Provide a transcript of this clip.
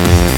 Yeah.